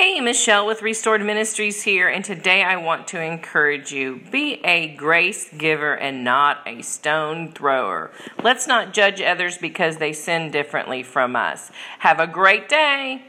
Hey, Michelle with Restored Ministries here, and today I want to encourage you be a grace giver and not a stone thrower. Let's not judge others because they sin differently from us. Have a great day.